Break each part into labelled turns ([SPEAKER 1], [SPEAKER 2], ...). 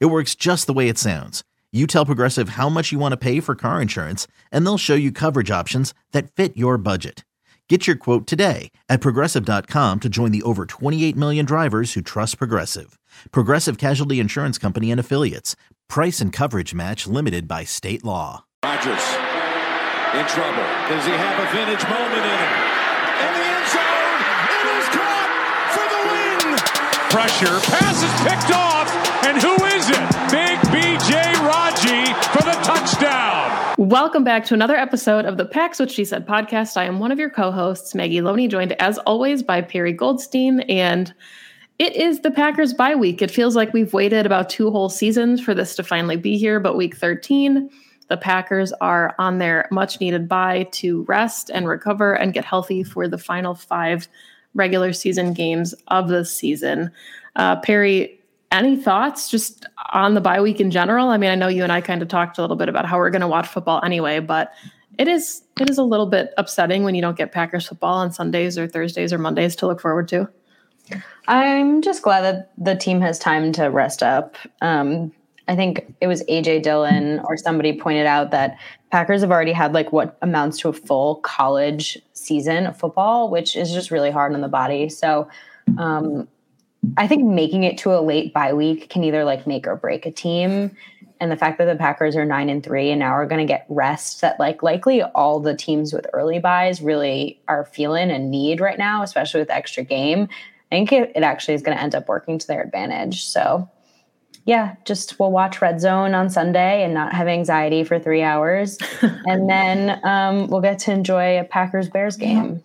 [SPEAKER 1] It works just the way it sounds. You tell Progressive how much you want to pay for car insurance, and they'll show you coverage options that fit your budget. Get your quote today at progressive.com to join the over 28 million drivers who trust Progressive. Progressive Casualty Insurance Company and Affiliates. Price and coverage match limited by state law.
[SPEAKER 2] Rodgers in trouble. Does he have a vintage moment in him? In the end zone, it is caught for the win.
[SPEAKER 3] Pressure, pass is picked off, and who is it? Big BJ Raji for the touchdown.
[SPEAKER 4] Welcome back to another episode of the Pack's What She Said podcast. I am one of your co-hosts, Maggie Loney, joined as always by Perry Goldstein, and it is the Packers bye week. It feels like we've waited about two whole seasons for this to finally be here, but week 13, the Packers are on their much needed bye to rest and recover and get healthy for the final five regular season games of the season. Uh, Perry, any thoughts just on the bye week in general? I mean, I know you and I kind of talked a little bit about how we're going to watch football anyway, but it is it is a little bit upsetting when you don't get Packers football on Sundays or Thursdays or Mondays to look forward to.
[SPEAKER 5] I'm just glad that the team has time to rest up. Um, I think it was AJ Dillon or somebody pointed out that Packers have already had like what amounts to a full college season of football, which is just really hard on the body. So um, I think making it to a late bye week can either like make or break a team. And the fact that the Packers are nine and three and now are going to get rest that like likely all the teams with early byes really are feeling and need right now, especially with the extra game. I think it, it actually is going to end up working to their advantage. So yeah, just we'll watch Red Zone on Sunday and not have anxiety for three hours. and then um, we'll get to enjoy a Packers Bears game.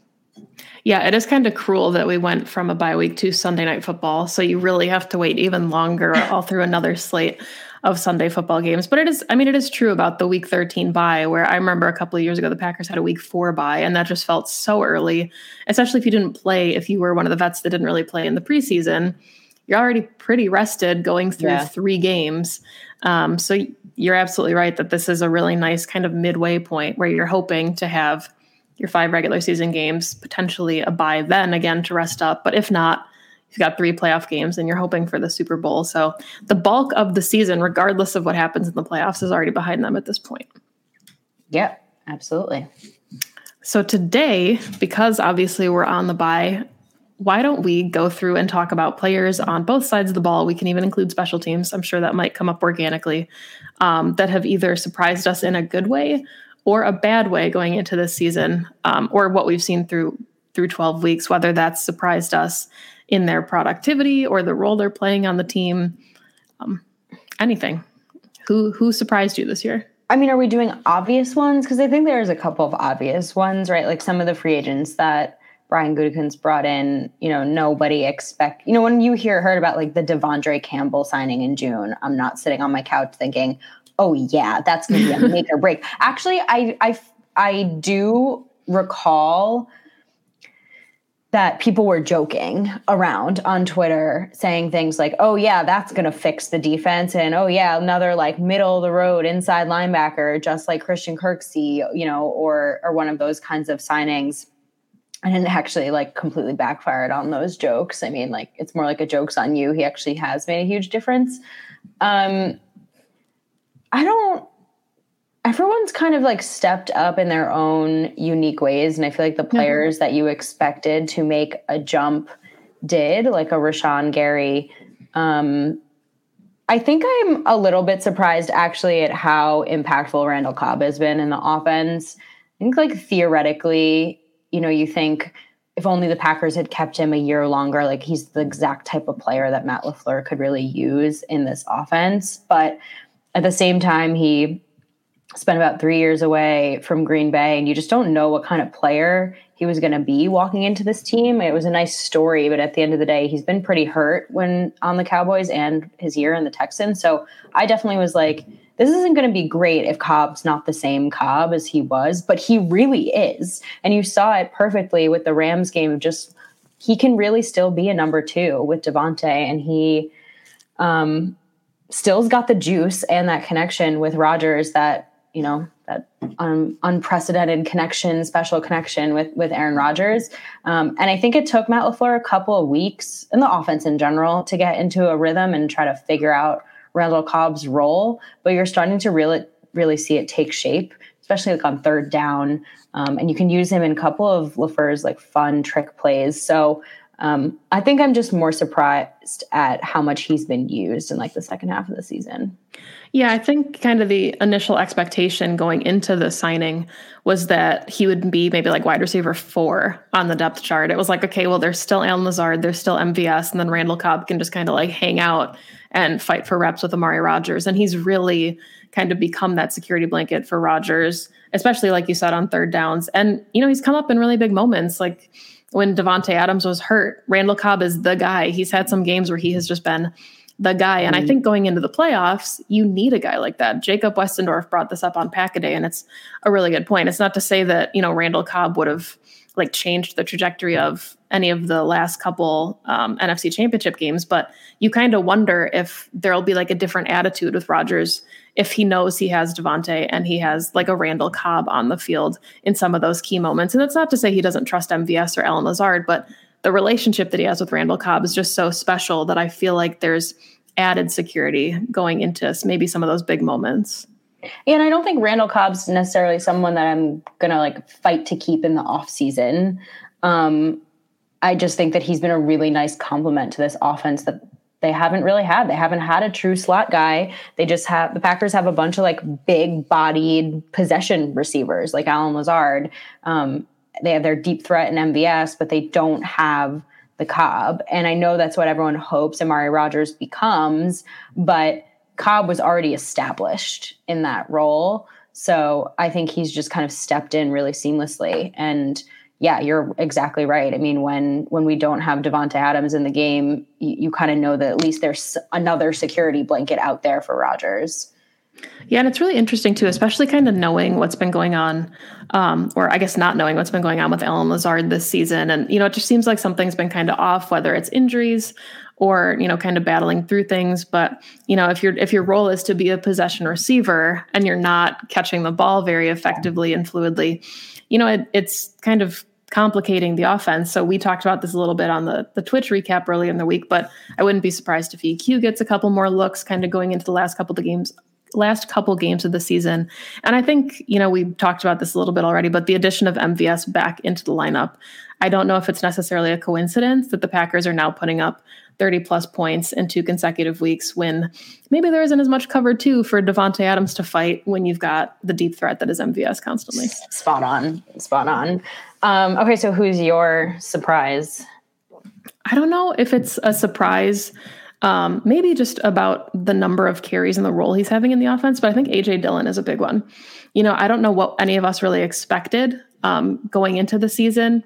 [SPEAKER 4] Yeah, it is kind of cruel that we went from a bye week to Sunday night football. So you really have to wait even longer all through another slate of Sunday football games. But it is, I mean, it is true about the week 13 bye, where I remember a couple of years ago, the Packers had a week four bye, and that just felt so early, especially if you didn't play, if you were one of the vets that didn't really play in the preseason you're already pretty rested going through yeah. three games. Um, so you're absolutely right that this is a really nice kind of midway point where you're hoping to have your five regular season games, potentially a bye then again to rest up. But if not, you've got three playoff games and you're hoping for the Super Bowl. So the bulk of the season, regardless of what happens in the playoffs, is already behind them at this point.
[SPEAKER 5] Yep, absolutely.
[SPEAKER 4] So today, because obviously we're on the bye, why don't we go through and talk about players on both sides of the ball? We can even include special teams. I'm sure that might come up organically um, that have either surprised us in a good way or a bad way going into this season, um, or what we've seen through through 12 weeks, whether that's surprised us in their productivity or the role they're playing on the team. Um, anything. Who who surprised you this year?
[SPEAKER 5] I mean, are we doing obvious ones? Because I think there's a couple of obvious ones, right? Like some of the free agents that Brian Gutekunst brought in, you know, nobody expect, you know, when you hear heard about like the De'Vondre Campbell signing in June, I'm not sitting on my couch thinking, oh yeah, that's going to be a make or break. Actually, I, I, I do recall that people were joking around on Twitter saying things like, oh, yeah, that's going to fix the defense. And oh, yeah, another like middle of the road inside linebacker, just like Christian Kirksey, you know, or, or one of those kinds of signings and it actually like completely backfired on those jokes. I mean, like it's more like a joke's on you. He actually has made a huge difference. Um, I don't. Everyone's kind of like stepped up in their own unique ways, and I feel like the players mm-hmm. that you expected to make a jump did, like a Rashan Gary. Um, I think I'm a little bit surprised actually at how impactful Randall Cobb has been in the offense. I think like theoretically you know, you think if only the Packers had kept him a year longer, like he's the exact type of player that Matt LaFleur could really use in this offense. But at the same time, he spent about three years away from Green Bay, and you just don't know what kind of player he was going to be walking into this team. It was a nice story, but at the end of the day, he's been pretty hurt when on the Cowboys and his year in the Texans. So I definitely was like, this isn't going to be great if Cobb's not the same Cobb as he was, but he really is. And you saw it perfectly with the Rams game. Just he can really still be a number two with Davante, and he um, still's got the juice and that connection with Rodgers that you know that um, unprecedented connection, special connection with with Aaron Rodgers. Um, and I think it took Matt Lafleur a couple of weeks in the offense in general to get into a rhythm and try to figure out Randall Cobb's role. But you're starting to really really see it take shape, especially like on third down. Um, and you can use him in a couple of Lafleur's like fun trick plays. So um, I think I'm just more surprised at how much he's been used in like the second half of the season.
[SPEAKER 4] Yeah, I think kind of the initial expectation going into the signing was that he would be maybe like wide receiver four on the depth chart. It was like, okay, well, there's still Allen Lazard, there's still MVS, and then Randall Cobb can just kind of like hang out and fight for reps with Amari Rodgers. And he's really kind of become that security blanket for Rodgers, especially like you said on third downs. And, you know, he's come up in really big moments. Like, when Davante Adams was hurt. Randall Cobb is the guy. He's had some games where he has just been the guy. And I mm-hmm. think going into the playoffs, you need a guy like that. Jacob Westendorf brought this up on Pack-A-Day, and it's a really good point. It's not to say that, you know, Randall Cobb would have like changed the trajectory of any of the last couple um, NFC championship games, but you kind of wonder if there'll be like a different attitude with Rodgers if he knows he has Davante and he has like a Randall Cobb on the field in some of those key moments. And that's not to say he doesn't trust MVS or Allen Lazard, but the relationship that he has with Randall Cobb is just so special that I feel like there's added security going into maybe some of those big moments.
[SPEAKER 5] And I don't think Randall Cobb's necessarily someone that I'm gonna like fight to keep in the off season. Um, I just think that he's been a really nice complement to this offense that they haven't really had. They haven't had a true slot guy. They just have the Packers have a bunch of like big bodied possession receivers like Allen Lazard. Um, they have their deep threat in MVS, but they don't have the Cobb. And I know that's what everyone hopes Amari Rodgers becomes, but Cobb was already established in that role. So I think he's just kind of stepped in really seamlessly. And yeah, you're exactly right. I mean, when when we don't have Davante Adams in the game, you, you kind of know that at least there's another security blanket out there for Rodgers.
[SPEAKER 4] Yeah, and it's really interesting too, especially kind of knowing what's been going on, um, or I guess not knowing what's been going on with Allen Lazard this season. And you know, it just seems like something's been kind of off, whether it's injuries or you know, kind of battling through things. But you know, if your if your role is to be a possession receiver and you're not catching the ball very effectively and fluidly, you know, it, it's kind of complicating the offense. So we talked about this a little bit on the the Twitch recap earlier in the week, but I wouldn't be surprised if EQ gets a couple more looks kind of going into the last couple of the games last couple games of the season. And I think, you know, we talked about this a little bit already, but the addition of MVS back into the lineup, I don't know if it's necessarily a coincidence that the Packers are now putting up 30 plus points in two consecutive weeks when maybe there isn't as much cover too for Davante Adams to fight when you've got the deep threat that is MVS constantly.
[SPEAKER 5] Spot on. Spot on. Um, okay, so who's your surprise?
[SPEAKER 4] I don't know if it's a surprise. Um, maybe just about the number of carries and the role he's having in the offense, but I think AJ Dillon is a big one. You know, I don't know what any of us really expected um, going into the season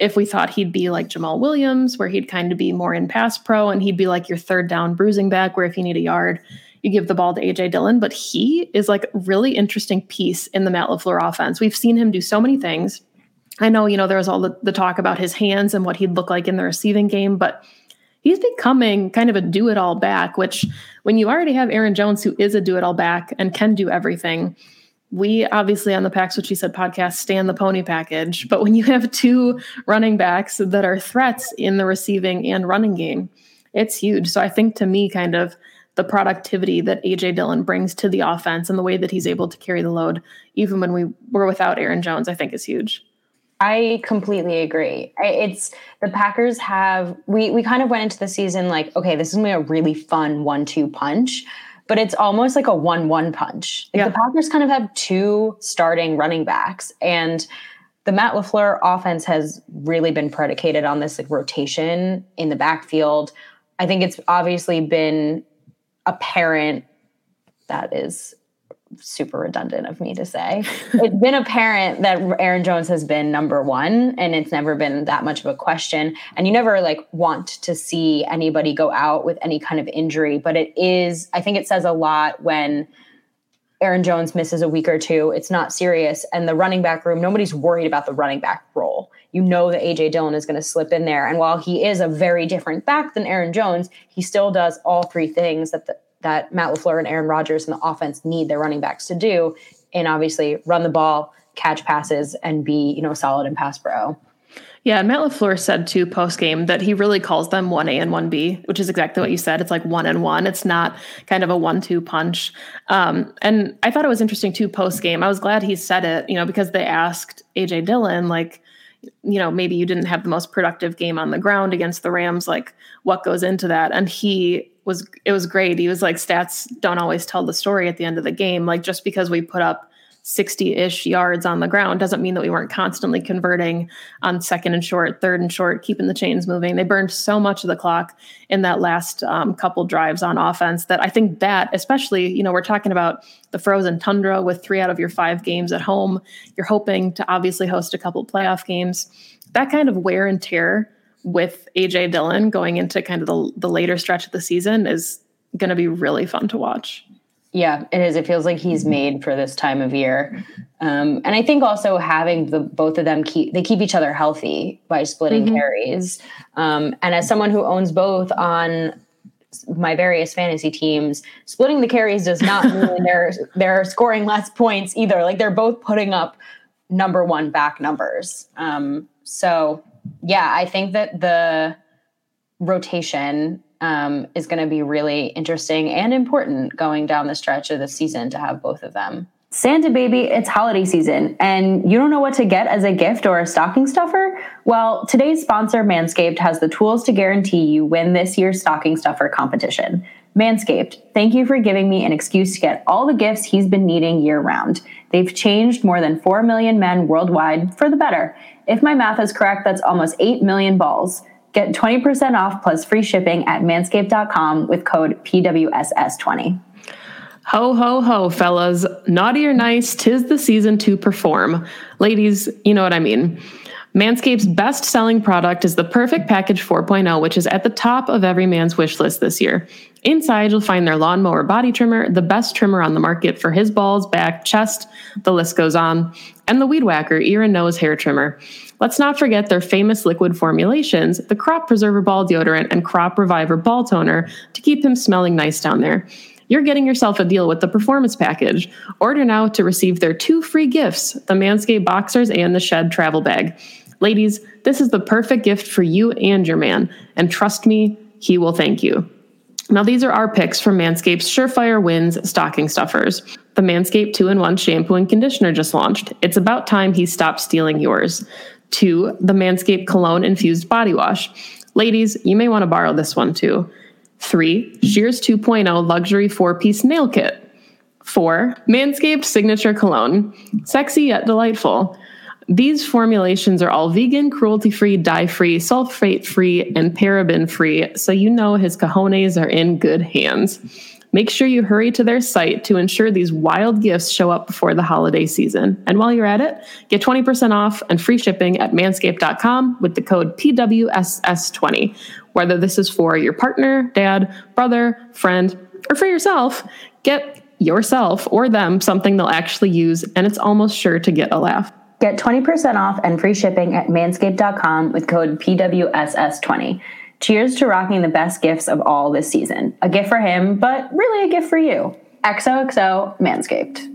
[SPEAKER 4] if we thought he'd be like Jamaal Williams, where he'd kind of be more in pass pro and he'd be like your third down bruising back, where if you need a yard, you give the ball to AJ Dillon. But he is like a really interesting piece in the Matt LaFleur offense. We've seen him do so many things. I know, you know, there was all the, the talk about his hands and what he'd look like in the receiving game, but he's becoming kind of a do it all back, which when you already have Aaron Jones, who is a do it all back and can do everything, we obviously on the Packs What She Said podcast stand the pony package. But when you have two running backs that are threats in the receiving and running game, it's huge. So I think to me, kind of the productivity that AJ Dillon brings to the offense and the way that he's able to carry the load, even when we were without Aaron Jones, I think is huge.
[SPEAKER 5] I completely agree. It's the Packers have we we kind of went into the season like, okay, this is gonna be a really fun one-two punch but it's almost like a one-one punch. Like yeah. The Packers kind of have two starting running backs, and the Matt Lafleur offense has really been predicated on this like, rotation in the backfield. I think it's obviously been apparent that is super redundant of me to say. it's been apparent that Aaron Jones has been number one, and it's never been that much of a question. And you never like want to see anybody go out with any kind of injury, but it is, I think it says a lot when Aaron Jones misses a week or two. It's not serious. And the running back room, nobody's worried about the running back role. You know that AJ Dillon is going to slip in there. And while he is a very different back than Aaron Jones, he still does all three things that the, that Matt LaFleur and Aaron Rodgers and the offense need their running backs to do. And obviously run the ball, catch passes, and be, you know, solid in pass pro.
[SPEAKER 4] Yeah, and Matt LaFleur said too post game that he really calls them 1A and 1B, which is exactly what you said. It's like one and one. It's not kind of a one two punch. Um, and I thought it was interesting too post game. I was glad he said it, you know, because they asked AJ Dillon, like, you know, maybe you didn't have the most productive game on the ground against the Rams. Like, what goes into that? And he was, it was great. He was like, stats don't always tell the story at the end of the game. Like, just because we put up 60 ish yards on the ground doesn't mean that we weren't constantly converting on second and short, third and short, keeping the chains moving. They burned so much of the clock in that last um, couple drives on offense that I think that, especially, you know, we're talking about the frozen tundra with three out of your five games at home. You're hoping to obviously host a couple playoff games. That kind of wear and tear with AJ Dillon going into kind of the, the later stretch of the season is going to be really fun to watch.
[SPEAKER 5] Yeah, it is. It feels like he's made for this time of year, um, and I think also having the both of them keep they keep each other healthy by splitting mm-hmm. carries. Um, and as someone who owns both on my various fantasy teams, splitting the carries does not mean they're they're scoring less points either. Like they're both putting up number one back numbers. Um, so yeah, I think that the rotation um, is going to be really interesting and important going down the stretch of the season to have both of them. Santa baby, it's holiday season, and you don't know what to get as a gift or a stocking stuffer? Well, today's sponsor, Manscaped, has the tools to guarantee you win this year's stocking stuffer competition. Manscaped, thank you for giving me an excuse to get all the gifts he's been needing year round. They've changed more than 4 million men worldwide for the better. If my math is correct, that's almost 8 million balls. Get 20% off plus free shipping at manscaped.com with code PWSS20.
[SPEAKER 4] Ho, ho, ho, fellas. Naughty or nice, tis the season to perform. Ladies, you know what I mean. Manscaped's best selling product is the Perfect Package 4.0, which is at the top of every man's wish list this year. Inside, you'll find their lawnmower body trimmer, the best trimmer on the market for his balls, back, chest, the list goes on, and the Weed Whacker ear and nose hair trimmer. Let's not forget their famous liquid formulations, the Crop Preserver Ball Deodorant and Crop Reviver Ball Toner, to keep him smelling nice down there. You're getting yourself a deal with the Performance Package. Order now to receive their two free gifts the Manscaped Boxers and the Shed Travel Bag. Ladies, this is the perfect gift for you and your man, and trust me, he will thank you. Now, these are our picks from Manscaped's Surefire Wins stocking stuffers. The Manscaped 2 in 1 shampoo and conditioner just launched. It's about time he stopped stealing yours. Two, the Manscaped Cologne Infused Body Wash. Ladies, you may want to borrow this one too. Three, Shears 2.0 Luxury 4 piece nail kit. Four, Manscaped Signature Cologne. Sexy yet delightful. These formulations are all vegan, cruelty free, dye free, sulfate free, and paraben free, so you know his cojones are in good hands. Make sure you hurry to their site to ensure these wild gifts show up before the holiday season. And while you're at it, get 20% off and free shipping at manscaped.com with the code PWSS20. Whether this is for your partner, dad, brother, friend, or for yourself, get yourself or them something they'll actually use, and it's almost sure to get a laugh.
[SPEAKER 5] Get 20% off and free shipping at manscaped.com with code PWSS20. Cheers to rocking the best gifts of all this season. A gift for him, but really a gift for you. XOXO Manscaped.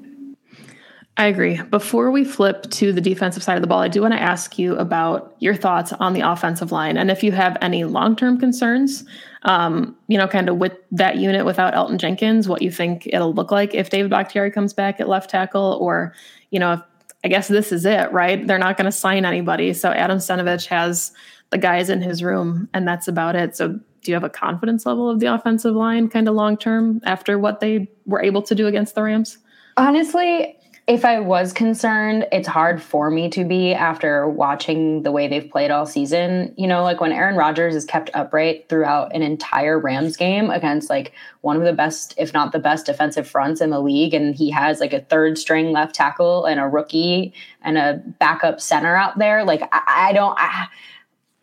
[SPEAKER 4] I agree. Before we flip to the defensive side of the ball, I do want to ask you about your thoughts on the offensive line and if you have any long term concerns, um, you know, kind of with that unit without Elgton Jenkins, what you think it'll look like if David Bakhtiari comes back at left tackle, or, you know, if, I guess this is it, right? They're not going to sign anybody. So Adam Stenavich has the guys in his room, and that's about it. So, do you have a confidence level of the offensive line kind of long term after what they were able to do against the Rams?
[SPEAKER 5] Honestly, if I was concerned, it's hard for me to be after watching the way they've played all season. You know, like when Aaron Rodgers is kept upright throughout an entire Rams game against like one of the best, if not the best, defensive fronts in the league, and he has like a third string left tackle and a rookie and a backup center out there. Like I, I don't. I,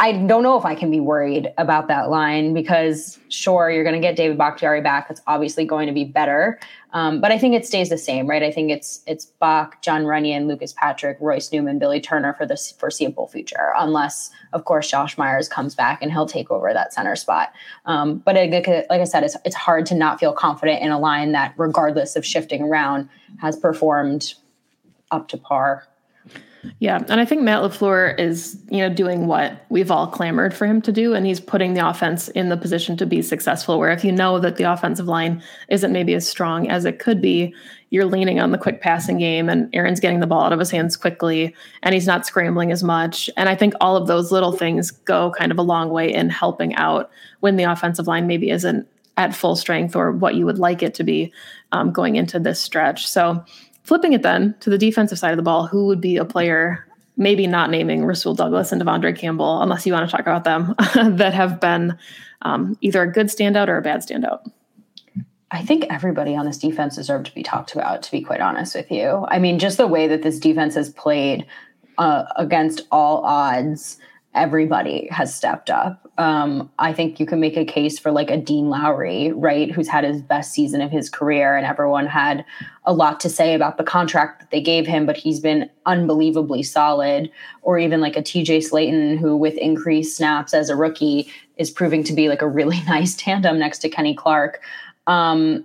[SPEAKER 5] I don't know if I can be worried about that line because sure, you're going to get David Bakhtiari back. It's obviously going to be better. Um, but I think it stays the same, right? I think it's it's Bakh, John Runyan, Lucas Patrick, Royce Newman, Billy Turner for the foreseeable future, unless, of course, Josh Myers comes back and he'll take over that center spot. Um, but like, like I said, it's it's hard to not feel confident in a line that, regardless of shifting around, has performed up to par
[SPEAKER 4] yeah, and I think Matt LaFleur is, you know, doing what we've all clamored for him to do and he's putting the offense in the position to be successful where if you know that the offensive line isn't maybe as strong as it could be, you're leaning on the quick passing game and Aaron's getting the ball out of his hands quickly and he's not scrambling as much. And I think all of those little things go kind of a long way in helping out when the offensive line maybe isn't at full strength or what you would like it to be um, going into this stretch. So Flipping it then to the defensive side of the ball, who would be a player, maybe not naming Rasul Douglas and De'Vondre Campbell, unless you want to talk about them, that have been um, either a good standout or a bad standout?
[SPEAKER 5] I think everybody on this defense deserved to be talked about, to be quite honest with you. I mean, just the way that this defense has played uh, against all odds everybody has stepped up. Um, I think you can make a case for like a Dean Lowry, right, who's had his best season of his career, and everyone had a lot to say about the contract that they gave him, but he's been unbelievably solid. Or even like a TJ Slaton, who with increased snaps as a rookie is proving to be like a really nice tandem next to Kenny Clark. Um,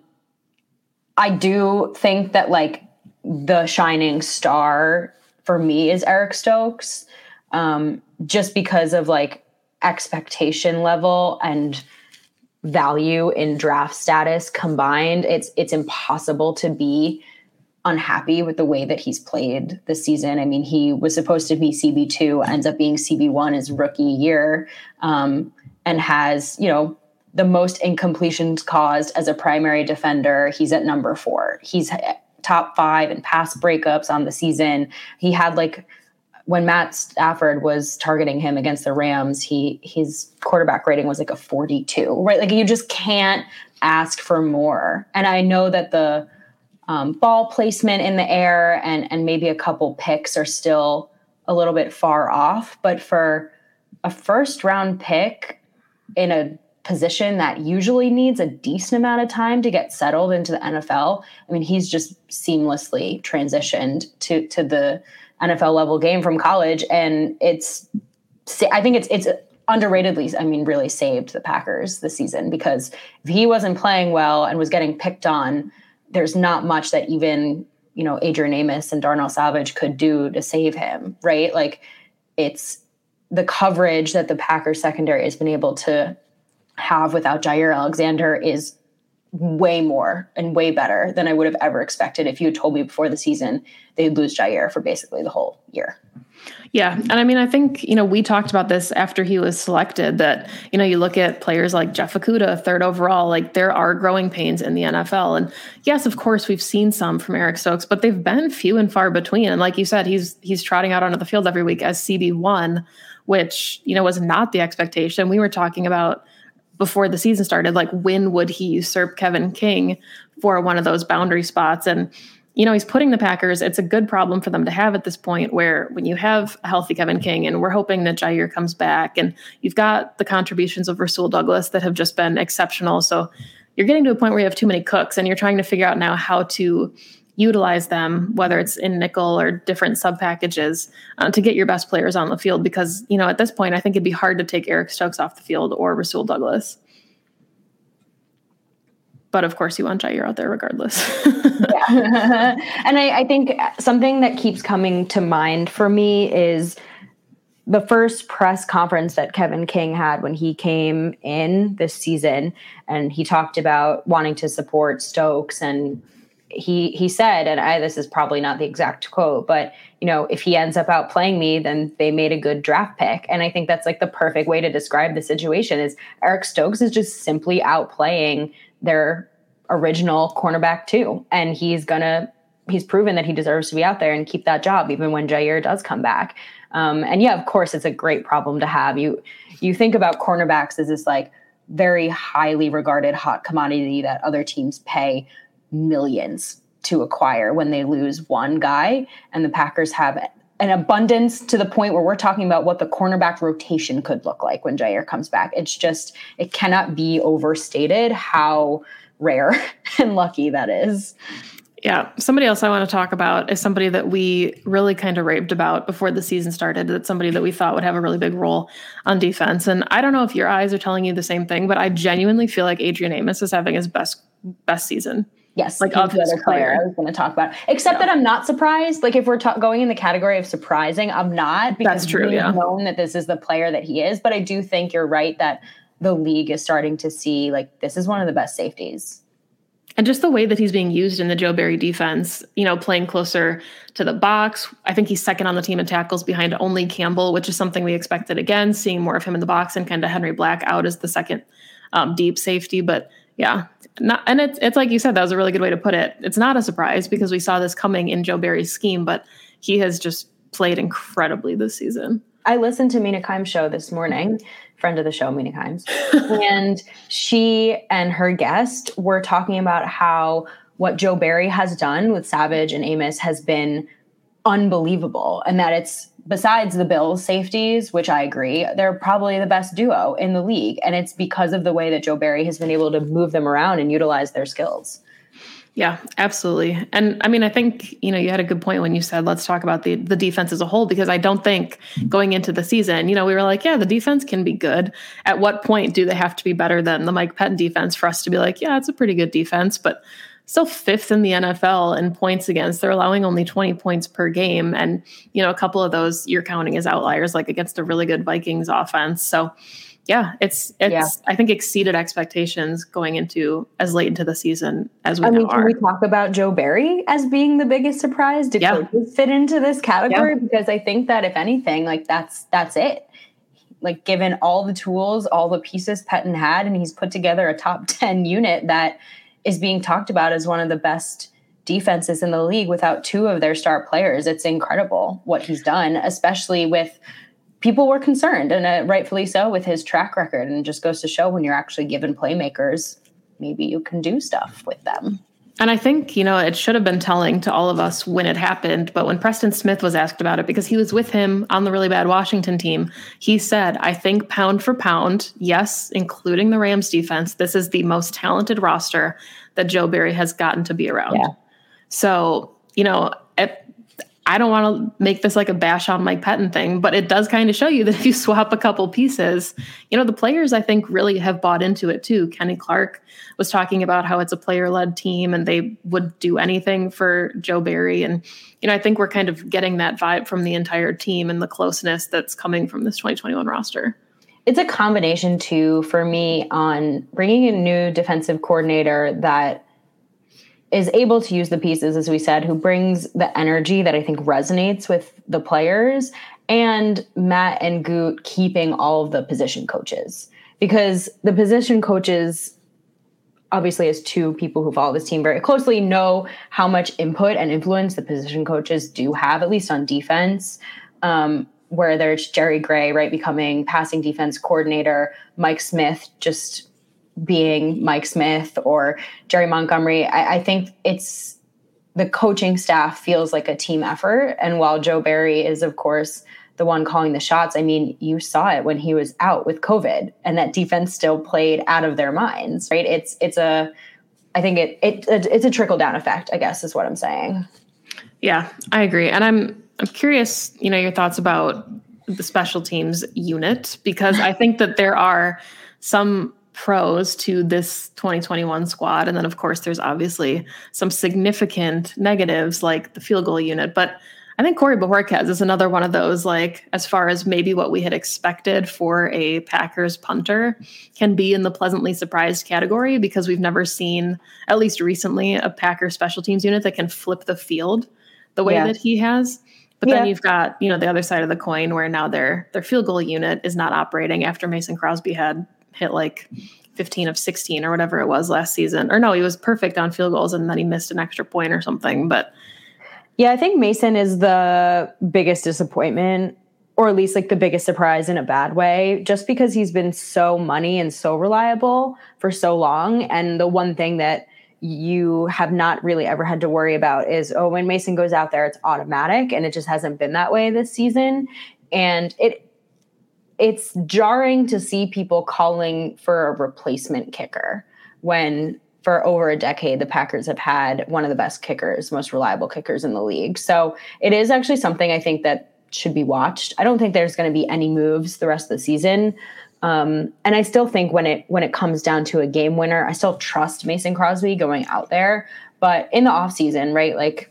[SPEAKER 5] I do think that like the shining star for me is Eric Stokes. Um, just because of like expectation level and value in draft status combined it's it's impossible to be unhappy with the way that he's played this season. I mean he was supposed to be cb2 ends up being cb1 his rookie year um, and has you know the most incompletions caused as a primary defender. He's at number four. He's top five in pass breakups on the season. He had like when Matt Stafford was targeting him against the Rams, he his quarterback rating was like a 42, right? Like you just can't ask for more. And I know that the um, ball placement in the air and and maybe a couple picks are still a little bit far off, but for a first round pick in a position that usually needs a decent amount of time to get settled into the NFL, I mean, he's just seamlessly transitioned to to the NFL level game from college, and it's I think it's it's underratedly, I mean, really saved the Packers this season because if he wasn't playing well and was getting picked on, there's not much that even you know Adrian Amos and Darnell Savage could do to save him, right? Like it's the coverage that the Packers secondary has been able to have without Jaire Alexander is way more and way better than I would have ever expected if you had told me before the season they'd lose Jaire for basically the whole year.
[SPEAKER 4] Yeah. And I mean, I think, you know, we talked about this after he was selected that, you know, you look at players like Jeff Okudah, third overall, like there are growing pains in the NFL. And yes, of course, we've seen some from Eric Stokes, but they've been few and far between. And like you said, he's he's trotting out onto the field every week as CB1, which, you know, was not the expectation. We were talking about before the season started like when would he usurp Kevin King for one of those boundary spots? And you know he's putting the Packers it's a good problem for them to have at this point where when you have a healthy Kevin King and we're hoping that Jaire comes back and you've got the contributions of Rasul Douglas that have just been exceptional. So you're getting to a point where you have too many cooks and you're trying to figure out now how to utilize them, whether it's in nickel or different sub packages, uh, to get your best players on the field. Because you know, at this point, I think it'd be hard to take Eric Stokes off the field or Rasul Douglas. But of course, you want Jaire out there regardless.
[SPEAKER 5] and I, I think something that keeps coming to mind for me is the first press conference that Kevin King had when he came in this season, and he talked about wanting to support Stokes and he he said, and I this is probably not the exact quote, but you know, if he ends up outplaying me, then they made a good draft pick. And I think that's like the perfect way to describe the situation is Eric Stokes is just simply outplaying their original cornerback too. And he's gonna he's proven that he deserves to be out there and keep that job even when Jaire does come back. Um, and yeah, of course, it's a great problem to have. You you think about cornerbacks as this like very highly regarded hot commodity that other teams pay millions to acquire when they lose one guy, and the Packers have an abundance to the point where we're talking about what the cornerback rotation could look like when Jaire comes back. It's just it cannot be overstated how rare and lucky that is.
[SPEAKER 4] Yeah. Somebody else I want to talk about is somebody that we really kind of raved about before the season started. That's somebody that we thought would have a really big role on defense. And I don't know if your eyes are telling you the same thing, but I genuinely feel like Adrian Amos is having his best best season.
[SPEAKER 5] Yes, like of player I was going to talk about. Except yeah. that I'm not surprised. Like if we're ta- going in the category of surprising, I'm not
[SPEAKER 4] because That's true, we've yeah.
[SPEAKER 5] known that this is the player that he is. But I do think you're right that the league is starting to see like this is one of the best safeties
[SPEAKER 4] and just the way that he's being used in the Joe Barry defense, you know, playing closer to the box. I think he's second on the team in tackles behind only Campbell, which is something we expected again, seeing more of him in the box and kind of Henry Black out as the second um, deep safety. But yeah, not, and it's it's like you said, that was a really good way to put it. It's not a surprise because we saw this coming in Joe Barry's scheme, but he has just played incredibly this season.
[SPEAKER 5] I listened to Mina Kimes' show this morning, friend of the show, Mina Kimes, and she and her guest were talking about how what Joe Barry has done with Savage and Amos has been unbelievable, and that it's besides the Bills safeties, which I agree, they're probably the best duo in the league, and it's because of the way that Joe Barry has been able to move them around and utilize their skills.
[SPEAKER 4] Yeah, absolutely. And I mean, I think, you know, you had a good point when you said, let's talk about the, the defense as a whole, because I don't think going into the season, you know, we were like, yeah, the defense can be good. At what point do they have to be better than the Mike Pettine defense for us to be like, yeah, it's a pretty good defense, but still fifth in the NFL in points against. They're allowing only 20 points per game. And, you know, a couple of those you're counting as outliers, like against a really good Vikings offense. So, yeah, it's it's yeah. I think exceeded expectations going into as late into the season as we I mean,
[SPEAKER 5] can we talk about Joe Barry as being the biggest surprise? Did yeah. coaches fit into this category? Yeah. Because I think that if anything, like that's that's it. Like given all the tools, all the pieces Pettine had, and he's put together a top 10 unit that is being talked about as one of the best defenses in the league without two of their star players. It's incredible what he's done, especially with people were concerned, and uh, rightfully so, with his track record. And it just goes to show when you're actually given playmakers, maybe you can do stuff with them.
[SPEAKER 4] And I think, you know, it should have been telling to all of us when it happened. But when Preston Smith was asked about it, because he was with him on the really bad Washington team, he said, I think pound for pound, yes, including the Rams defense, this is the most talented roster that Joe Barry has gotten to be around. Yeah. So, you know, I don't want to make this like a bash on Mike Pettine thing, but it does kind of show you that if you swap a couple pieces, you know, the players I think really have bought into it too. Kenny Clark was talking about how it's a player led team and they would do anything for Joe Barry. And, you know, I think we're kind of getting that vibe from the entire team and the closeness that's coming from this 2021 roster.
[SPEAKER 5] It's a combination too for me on bringing a new defensive coordinator that is able to use the pieces, as we said, who brings the energy that I think resonates with the players, and Matt and Goot keeping all of the position coaches. Because the position coaches, obviously, as two people who follow this team very closely, know how much input and influence the position coaches do have, at least on defense. Um, where there's Jerry Gray, right, becoming passing defense coordinator, Mike Smith just being Mike Smith or Jerry Montgomery. I, I, think it's the coaching staff feels like a team effort. And while Joe Barry is, of course, the one calling the shots, I mean, you saw it when he was out with COVID, and that defense still played out of their minds, right? It's it's a, I think it it it's a trickle down effect. I guess is what I'm saying.
[SPEAKER 4] Yeah, I agree, and I'm I'm curious, you know, your thoughts about the special teams unit because I think that there are some pros to this 2021 squad. And then, of course, there's obviously some significant negatives like the field goal unit. But I think Corey Bojorquez is another one of those, like, as far as maybe what we had expected for a Packers punter can be in the pleasantly surprised category because we've never seen, at least recently, a Packers special teams unit that can flip the field the way yeah. that he has. But yeah. then you've got, you know, the other side of the coin where now their their field goal unit is not operating after Mason Crosby had hit like 15 of 16 or whatever it was last season. Or no, he was perfect on field goals and then he missed an extra point or something. But
[SPEAKER 5] Yeah, I think Mason is the biggest disappointment, or at least like the biggest surprise in a bad way, just because he's been so money and so reliable for so long. And the one thing that you have not really ever had to worry about is oh, when Mason goes out there, it's automatic, and it just hasn't been that way this season. And it it's jarring to see people calling for a replacement kicker when for over a decade, the Packers have had one of the best kickers, most reliable kickers in the league. So it is actually something I think that should be watched. I don't think there's going to be any moves the rest of the season. Um, and I still think when it when it comes down to a game winner, I still trust Mason Crosby going out there. But in the offseason, right, like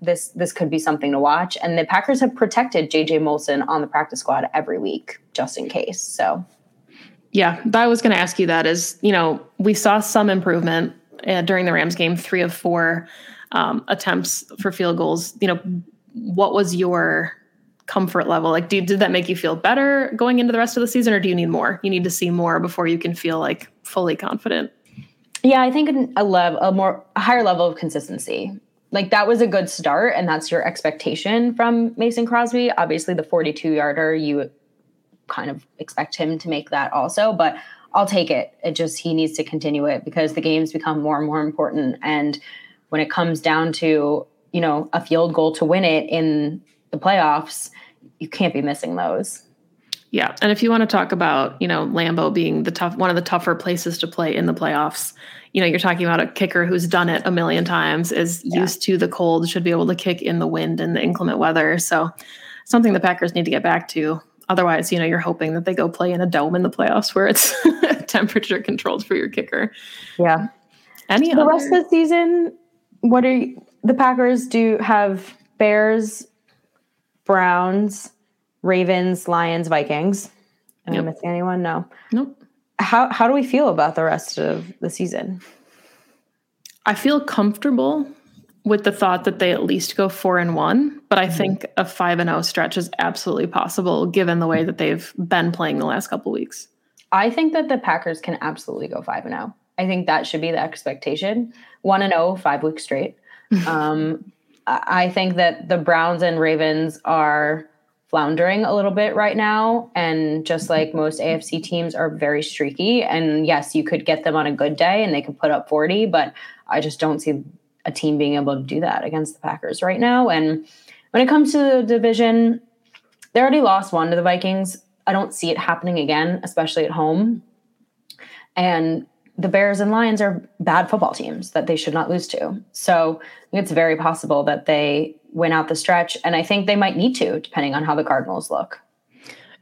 [SPEAKER 5] this this could be something to watch. And the Packers have protected JJ Molson on the practice squad every week just in case. So
[SPEAKER 4] yeah, I was going to ask you that is, you know, we saw some improvement uh, during the Rams game, three of four um, attempts for field goals. You know, what was your comfort level? Like, do, did that make you feel better going into the rest of the season, or do you need more? You need to see more before you can feel like fully confident.
[SPEAKER 5] Yeah, I think a level, a more a higher level of consistency. Like that was a good start, and that's your expectation from Mason Crosby. Obviously, the 42 yarder you kind of expect him to make that also, but I'll take it. It just he needs to continue it because the games become more and more important. And when it comes down to, you know, a field goal to win it in the playoffs, you can't be missing those.
[SPEAKER 4] Yeah. And if you want to talk about, you know, Lambeau being the tough one of the tougher places to play in the playoffs, you know, you're talking about a kicker who's done it a million times, is yeah. used to the cold, should be able to kick in the wind and the inclement weather. So something the Packers need to get back to. Otherwise, you know, you're hoping that they go play in a dome in the playoffs where it's temperature controlled for your kicker.
[SPEAKER 5] Yeah.
[SPEAKER 4] Any
[SPEAKER 5] so the rest of the season, what are you, the Packers do have Bears, Browns, Ravens, Lions, Vikings. Am yep. I missing anyone? No.
[SPEAKER 4] Nope.
[SPEAKER 5] How how do we feel about the rest of the season?
[SPEAKER 4] I feel comfortable with the thought that they at least go four and one, but I mm-hmm. think a five and zero oh stretch is absolutely possible given the way that they've been playing the last couple weeks.
[SPEAKER 5] I think that the Packers can absolutely go five and zero. Oh. I think that should be the expectation. One and zero, five weeks straight. um, I think that the Browns and Ravens are floundering a little bit right now, and just like most AFC teams, are very streaky. And yes, you could get them on a good day and they could put up forty, but I just don't see a team being able to do that against the Packers right now. And when it comes to the division, they already lost one to the Vikings. I don't see it happening again, especially at home. And the Bears and Lions are bad football teams that they should not lose to. So it's very possible that they win out the stretch. And I think they might need to, depending on how the Cardinals look.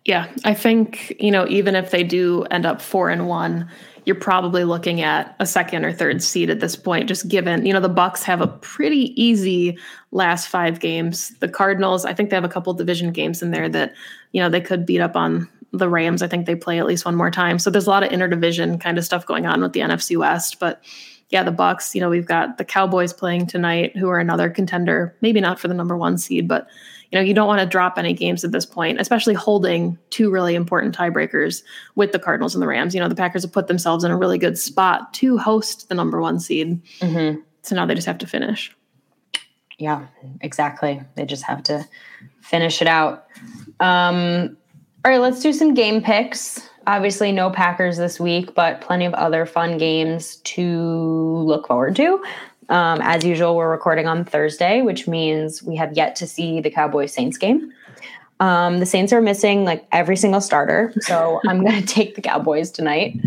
[SPEAKER 4] Yeah, I think, you know, even if they do end up four and one, you're probably looking at a second or third seed at this point just given you know the bucks have a pretty easy last five games the cardinals i think they have a couple division games in there that you know they could beat up on the rams i think they play at least one more time so there's a lot of interdivision kind of stuff going on with the nfc west but yeah the bucks you know we've got the cowboys playing tonight who are another contender maybe not for the number one seed but you know, you don't want to drop any games at this point, especially holding two really important tiebreakers with the Cardinals and the Rams. You know, the Packers have put themselves in a really good spot to host the number one seed. Mm-hmm. So now they just have to finish.
[SPEAKER 5] Yeah, exactly. They just have to finish it out. Um, all right, let's do some game picks. Obviously, no Packers this week, but plenty of other fun games to look forward to. Um, as usual, we're recording on Thursday, which means we have yet to see the Cowboys Saints game. Um, the Saints are missing like every single starter, so I'm going to take the Cowboys tonight.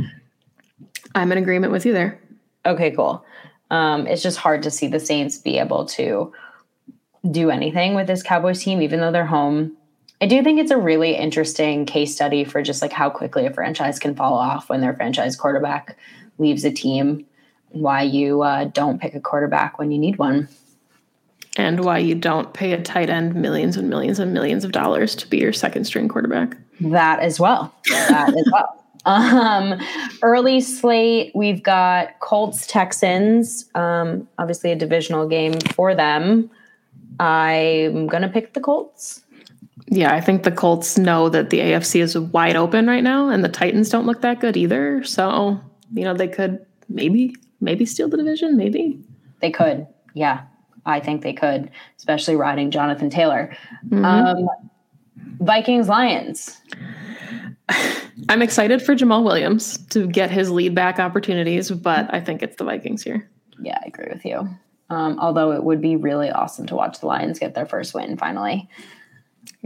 [SPEAKER 4] I'm in agreement with you there.
[SPEAKER 5] Okay, cool. Um, it's just hard to see the Saints be able to do anything with this Cowboys team, even though they're home. I do think it's a really interesting case study for just like how quickly a franchise can fall off when their franchise quarterback leaves a team why you uh, don't pick a quarterback when you need one.
[SPEAKER 4] And why you don't pay a tight end millions and millions and millions of dollars to be your second string quarterback.
[SPEAKER 5] That as well. That as well. Um, early slate, we've got Colts Texans. Um, obviously, a divisional game for them. I'm gonna pick the Colts.
[SPEAKER 4] Yeah, I think the Colts know that the AFC is wide open right now, and the Titans don't look that good either. So, you know, they could maybe maybe steal the division. Maybe
[SPEAKER 5] they could. Yeah, I think they could, especially riding Jonathan Taylor. Mm-hmm. Um, Vikings Lions.
[SPEAKER 4] I'm excited for Jamaal Williams to get his lead back opportunities, but I think it's the Vikings here.
[SPEAKER 5] Yeah, I agree with you. Um, although it would be really awesome to watch the Lions get their first win finally.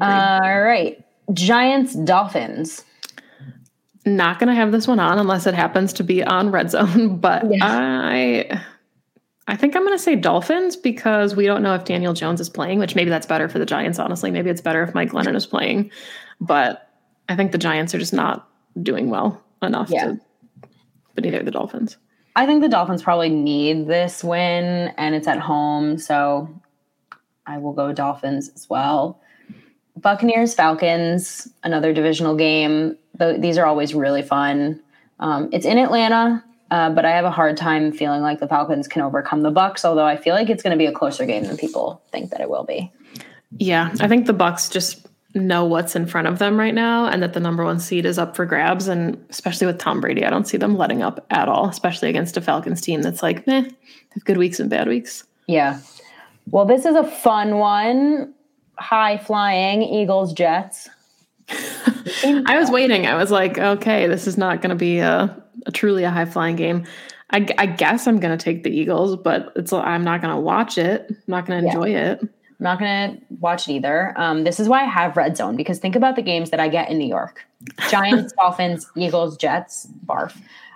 [SPEAKER 5] All right. Giants Dolphins.
[SPEAKER 4] Not going to have this one on unless it happens to be on red zone, but yeah. I I think I'm going to say Dolphins because we don't know if Daniel Jones is playing, which maybe that's better for the Giants honestly. Maybe it's better if Mike Glennon is playing, but I think the Giants are just not doing well enough yeah. to but neither the Dolphins.
[SPEAKER 5] I think the Dolphins probably need this win and it's at home, so I will go Dolphins as well. Buccaneers, Falcons, another divisional game. These are always really fun. Um, it's in Atlanta, uh, but I have a hard time feeling like the Falcons can overcome the Bucs. Although I feel like it's going to be a closer game than people think that it will be.
[SPEAKER 4] Yeah, I think the Bucs just know what's in front of them right now, and that the number one seed is up for grabs. And especially with Tom Brady, I don't see them letting up at all. Especially against a Falcons team that's like, meh, have good weeks and bad weeks.
[SPEAKER 5] Yeah. Well, this is a fun one high flying Eagles Jets.
[SPEAKER 4] I was waiting. I was like, okay, this is not going to be a, a, truly a high flying game. I, I, guess I'm going to take the Eagles, but it's I'm not going to watch it. I'm not going to enjoy yeah. it.
[SPEAKER 5] I'm not going to watch it either. Um, this is why I have Red Zone because think about the games that I get in New York: Giants, Dolphins, Eagles, Jets. Barf.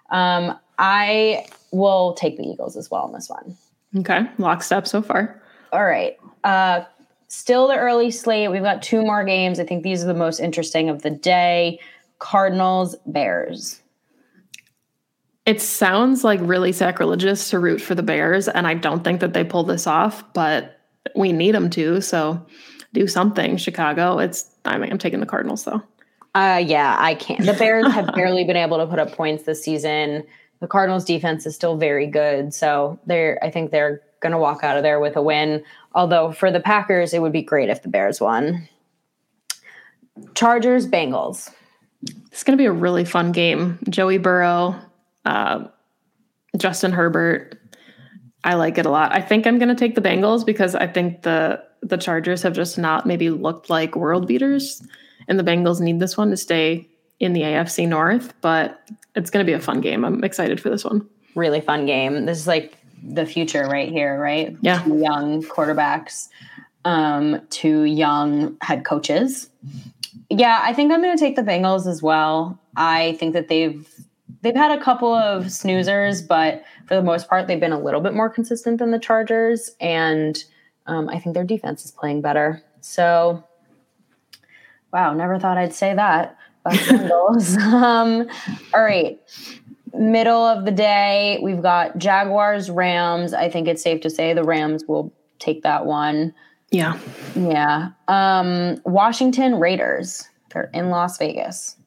[SPEAKER 5] Um, I will take the Eagles as well in this one.
[SPEAKER 4] Okay, lockstep so far.
[SPEAKER 5] All right. Uh, still the early slate. We've got two more games. I think these are the most interesting of the day Cardinals, Bears.
[SPEAKER 4] It sounds like really sacrilegious to root for the Bears, and I don't think that they pull this off, but we need them to. So do something, Chicago. It's I mean, I'm taking the Cardinals though.
[SPEAKER 5] Uh yeah, I can't. The Bears have barely been able to put up points this season. The Cardinals defense is still very good, so they're I think they're going to walk out of there with a win. Although for the Packers, it would be great if the Bears won. Chargers, Bengals.
[SPEAKER 4] It's going to be a really fun game. Joey Burrow, uh, Justin Herbert. I like it a lot. I think I'm going to take the Bengals because I think the the Chargers have just not maybe looked like world beaters, and the Bengals need this one to stay in the AFC North. But it's going to be a fun game. I'm excited for this one.
[SPEAKER 5] Really fun game. This is like the future right here, right?
[SPEAKER 4] Yeah.
[SPEAKER 5] Two young quarterbacks, um, two young head coaches. Yeah, I think I'm going to take the Bengals as well. I think that they've they've had a couple of snoozers, but for the most part, they've been a little bit more consistent than the Chargers, and um, I think their defense is playing better. So, wow, never thought I'd say that. Bengals. um, all right, middle of the day, we've got Jaguars, Rams. I think it's safe to say the Rams will take that one.
[SPEAKER 4] Yeah.
[SPEAKER 5] Yeah. Um, Washington Raiders. They're in Las Vegas.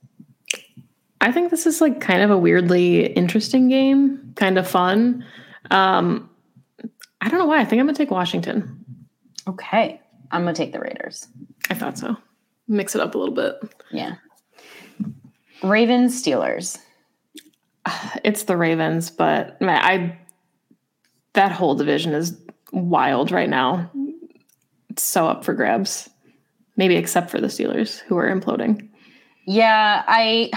[SPEAKER 4] I think this is like kind of a weirdly interesting game, kind of fun. Um, I don't know why. I think I'm gonna take Washington.
[SPEAKER 5] Okay. I'm gonna take the Raiders.
[SPEAKER 4] I thought so. Mix it up a little bit.
[SPEAKER 5] Yeah. Ravens, Steelers.
[SPEAKER 4] It's the Ravens, but man, I that whole division is wild right now. It's so up for grabs. Maybe except for the Steelers who are imploding.
[SPEAKER 5] Yeah, I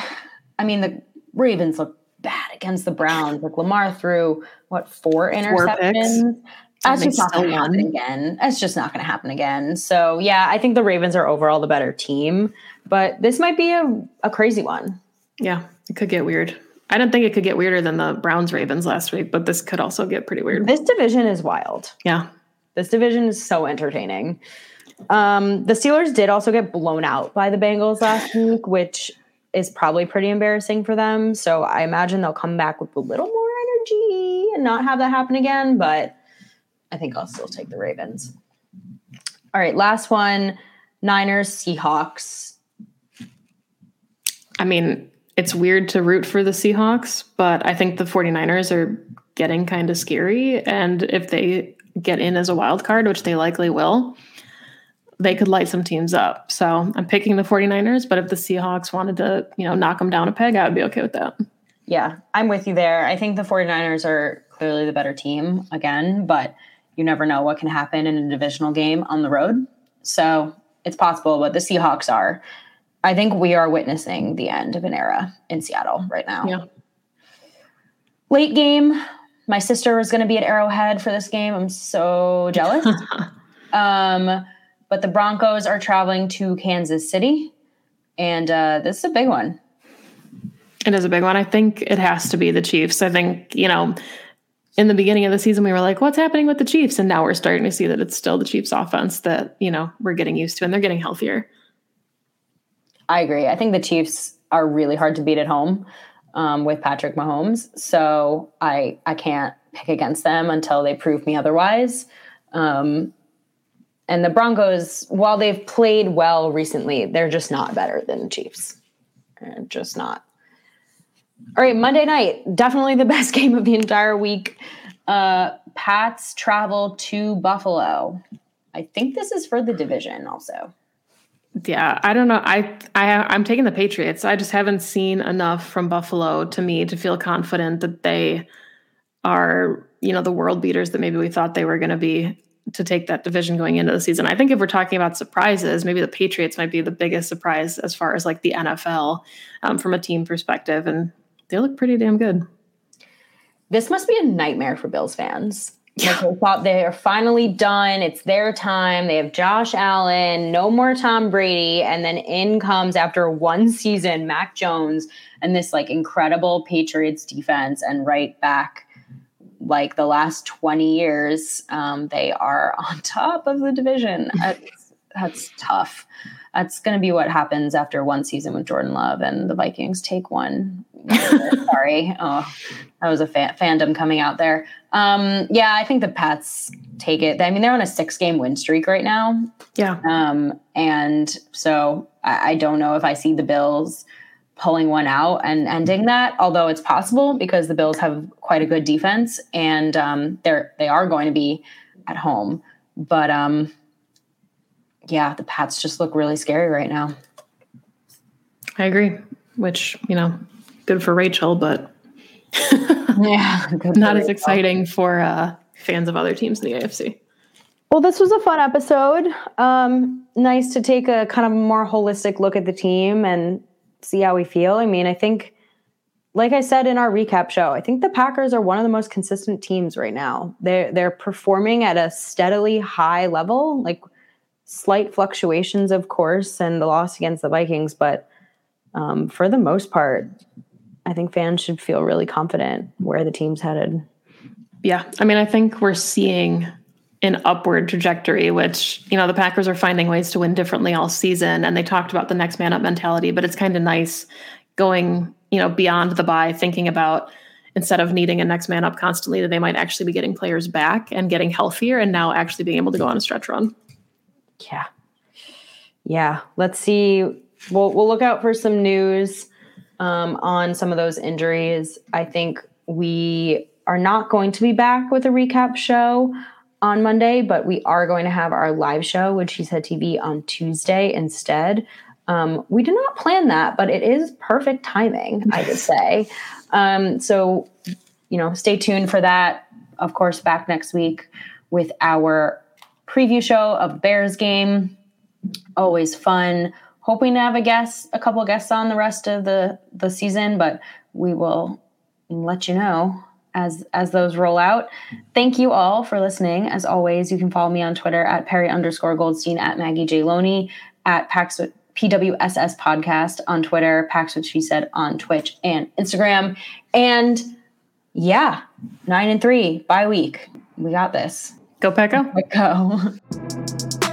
[SPEAKER 5] I mean the Ravens look bad against the Browns. Like Lamar threw what four interceptions. Four That's just not going to happen again. That's just not going to happen again. So yeah, I think the Ravens are overall the better team, but this might be a, a crazy one.
[SPEAKER 4] Yeah, it could get weird. I didn't think it could get weirder than the Browns Ravens last week, but this could also get pretty weird.
[SPEAKER 5] This division is wild.
[SPEAKER 4] Yeah.
[SPEAKER 5] This division is so entertaining. Um, the Steelers did also get blown out by the Bengals last week, which is probably pretty embarrassing for them. So I imagine they'll come back with a little more energy and not have that happen again. But I think I'll still take the Ravens. All right, last one Niners, Seahawks.
[SPEAKER 4] I mean, it's weird to root for the Seahawks, but I think the 49ers are getting kind of scary. And if they get in as a wild card, which they likely will, they could light some teams up. So I'm picking the 49ers, but if the Seahawks wanted to, you know, knock them down a peg, I would be okay with that.
[SPEAKER 5] Yeah, I'm with you there. I think the 49ers are clearly the better team again, but you never know what can happen in a divisional game on the road. So it's possible, but the Seahawks are. I think we are witnessing the end of an era in Seattle right now.
[SPEAKER 4] Yeah.
[SPEAKER 5] Late game, my sister was going to be at Arrowhead for this game. I'm so jealous. um, but the Broncos are traveling to Kansas City, and uh, this is a big one.
[SPEAKER 4] It is a big one. I think it has to be the Chiefs. I think, you know, in the beginning of the season, we were like, what's happening with the Chiefs? And now we're starting to see that it's still the Chiefs offense that, you know, we're getting used to and they're getting healthier.
[SPEAKER 5] I agree. I think the Chiefs are really hard to beat at home um, with Patrick Mahomes. So I I can't pick against them until they prove me otherwise. Um, and the Broncos, while they've played well recently, they're just not better than the Chiefs. They're just not. All right, Monday night, definitely the best game of the entire week. Uh, Pats travel to Buffalo. I think this is for the division also.
[SPEAKER 4] Yeah, I don't know. I I I'm taking the Patriots. I just haven't seen enough from Buffalo to me to feel confident that they are, you know, the world beaters that maybe we thought they were going to be to take that division going into the season. I think if we're talking about surprises, maybe the Patriots might be the biggest surprise as far as like the NFL um, from a team perspective, and they look pretty damn good.
[SPEAKER 5] This must be a nightmare for Bills fans. Like they thought they are finally done. It's their time. They have Josh Allen, no more Tom Brady, and then in comes after one season Mac Jones and this like incredible Patriots defense, and right back like the last twenty years, um, they are on top of the division. That's, that's tough. That's going to be what happens after one season with Jordan Love and the Vikings take one Sorry. Oh, that was a fa- fandom coming out there. Um, yeah, I think the Pats take it. I mean, they're on a six game win streak right now.
[SPEAKER 4] Yeah.
[SPEAKER 5] Um, and so I, I don't know if I see the Bills pulling one out and ending that, although it's possible because the Bills have quite a good defense and um, they're they are going to be at home. But um, yeah, the Pats just look really scary right now.
[SPEAKER 4] I agree. Which you know, good for Rachel, but
[SPEAKER 5] yeah,
[SPEAKER 4] not as exciting for uh, fans of other teams in the AFC.
[SPEAKER 5] Well, this was a fun episode. Um, nice to take a kind of more holistic look at the team and see how we feel. I mean, I think, like I said in our recap show, I think the Packers are one of the most consistent teams right now. They're they're performing at a steadily high level, like slight fluctuations, of course, and the loss against the Vikings, but um, for the most part, I think fans should feel really confident where the team's headed.
[SPEAKER 4] Yeah. I mean, I think we're seeing an upward trajectory, which, you know, the Packers are finding ways to win differently all season. And they talked about the next man up mentality, but it's kind of nice going, you know, beyond the bye, thinking about instead of needing a next man up constantly, that they might actually be getting players back and getting healthier and now actually being able to go on a stretch run.
[SPEAKER 5] Yeah. Yeah. Let's see. We'll, we'll look out for some news um, on some of those injuries. I think we are not going to be back with a recap show on Monday, but we are going to have our live show, which he said TV, on Tuesday instead. Um, we did not plan that, but it is perfect timing, I would say. Um, so, you know, stay tuned for that. Of course, back next week with our preview show of Bears game. Always fun hoping to have a guest, a couple of guests on the rest of the the season, but we will let you know as as those roll out. Thank you all for listening. As always, you can follow me on Twitter at Perry underscore Goldstein at Maggie J Loney at Pax PWSS podcast on Twitter, Pax what she said on Twitch and Instagram. And yeah, nine and three bye week. We got this.
[SPEAKER 4] Go Pecco.
[SPEAKER 5] Go.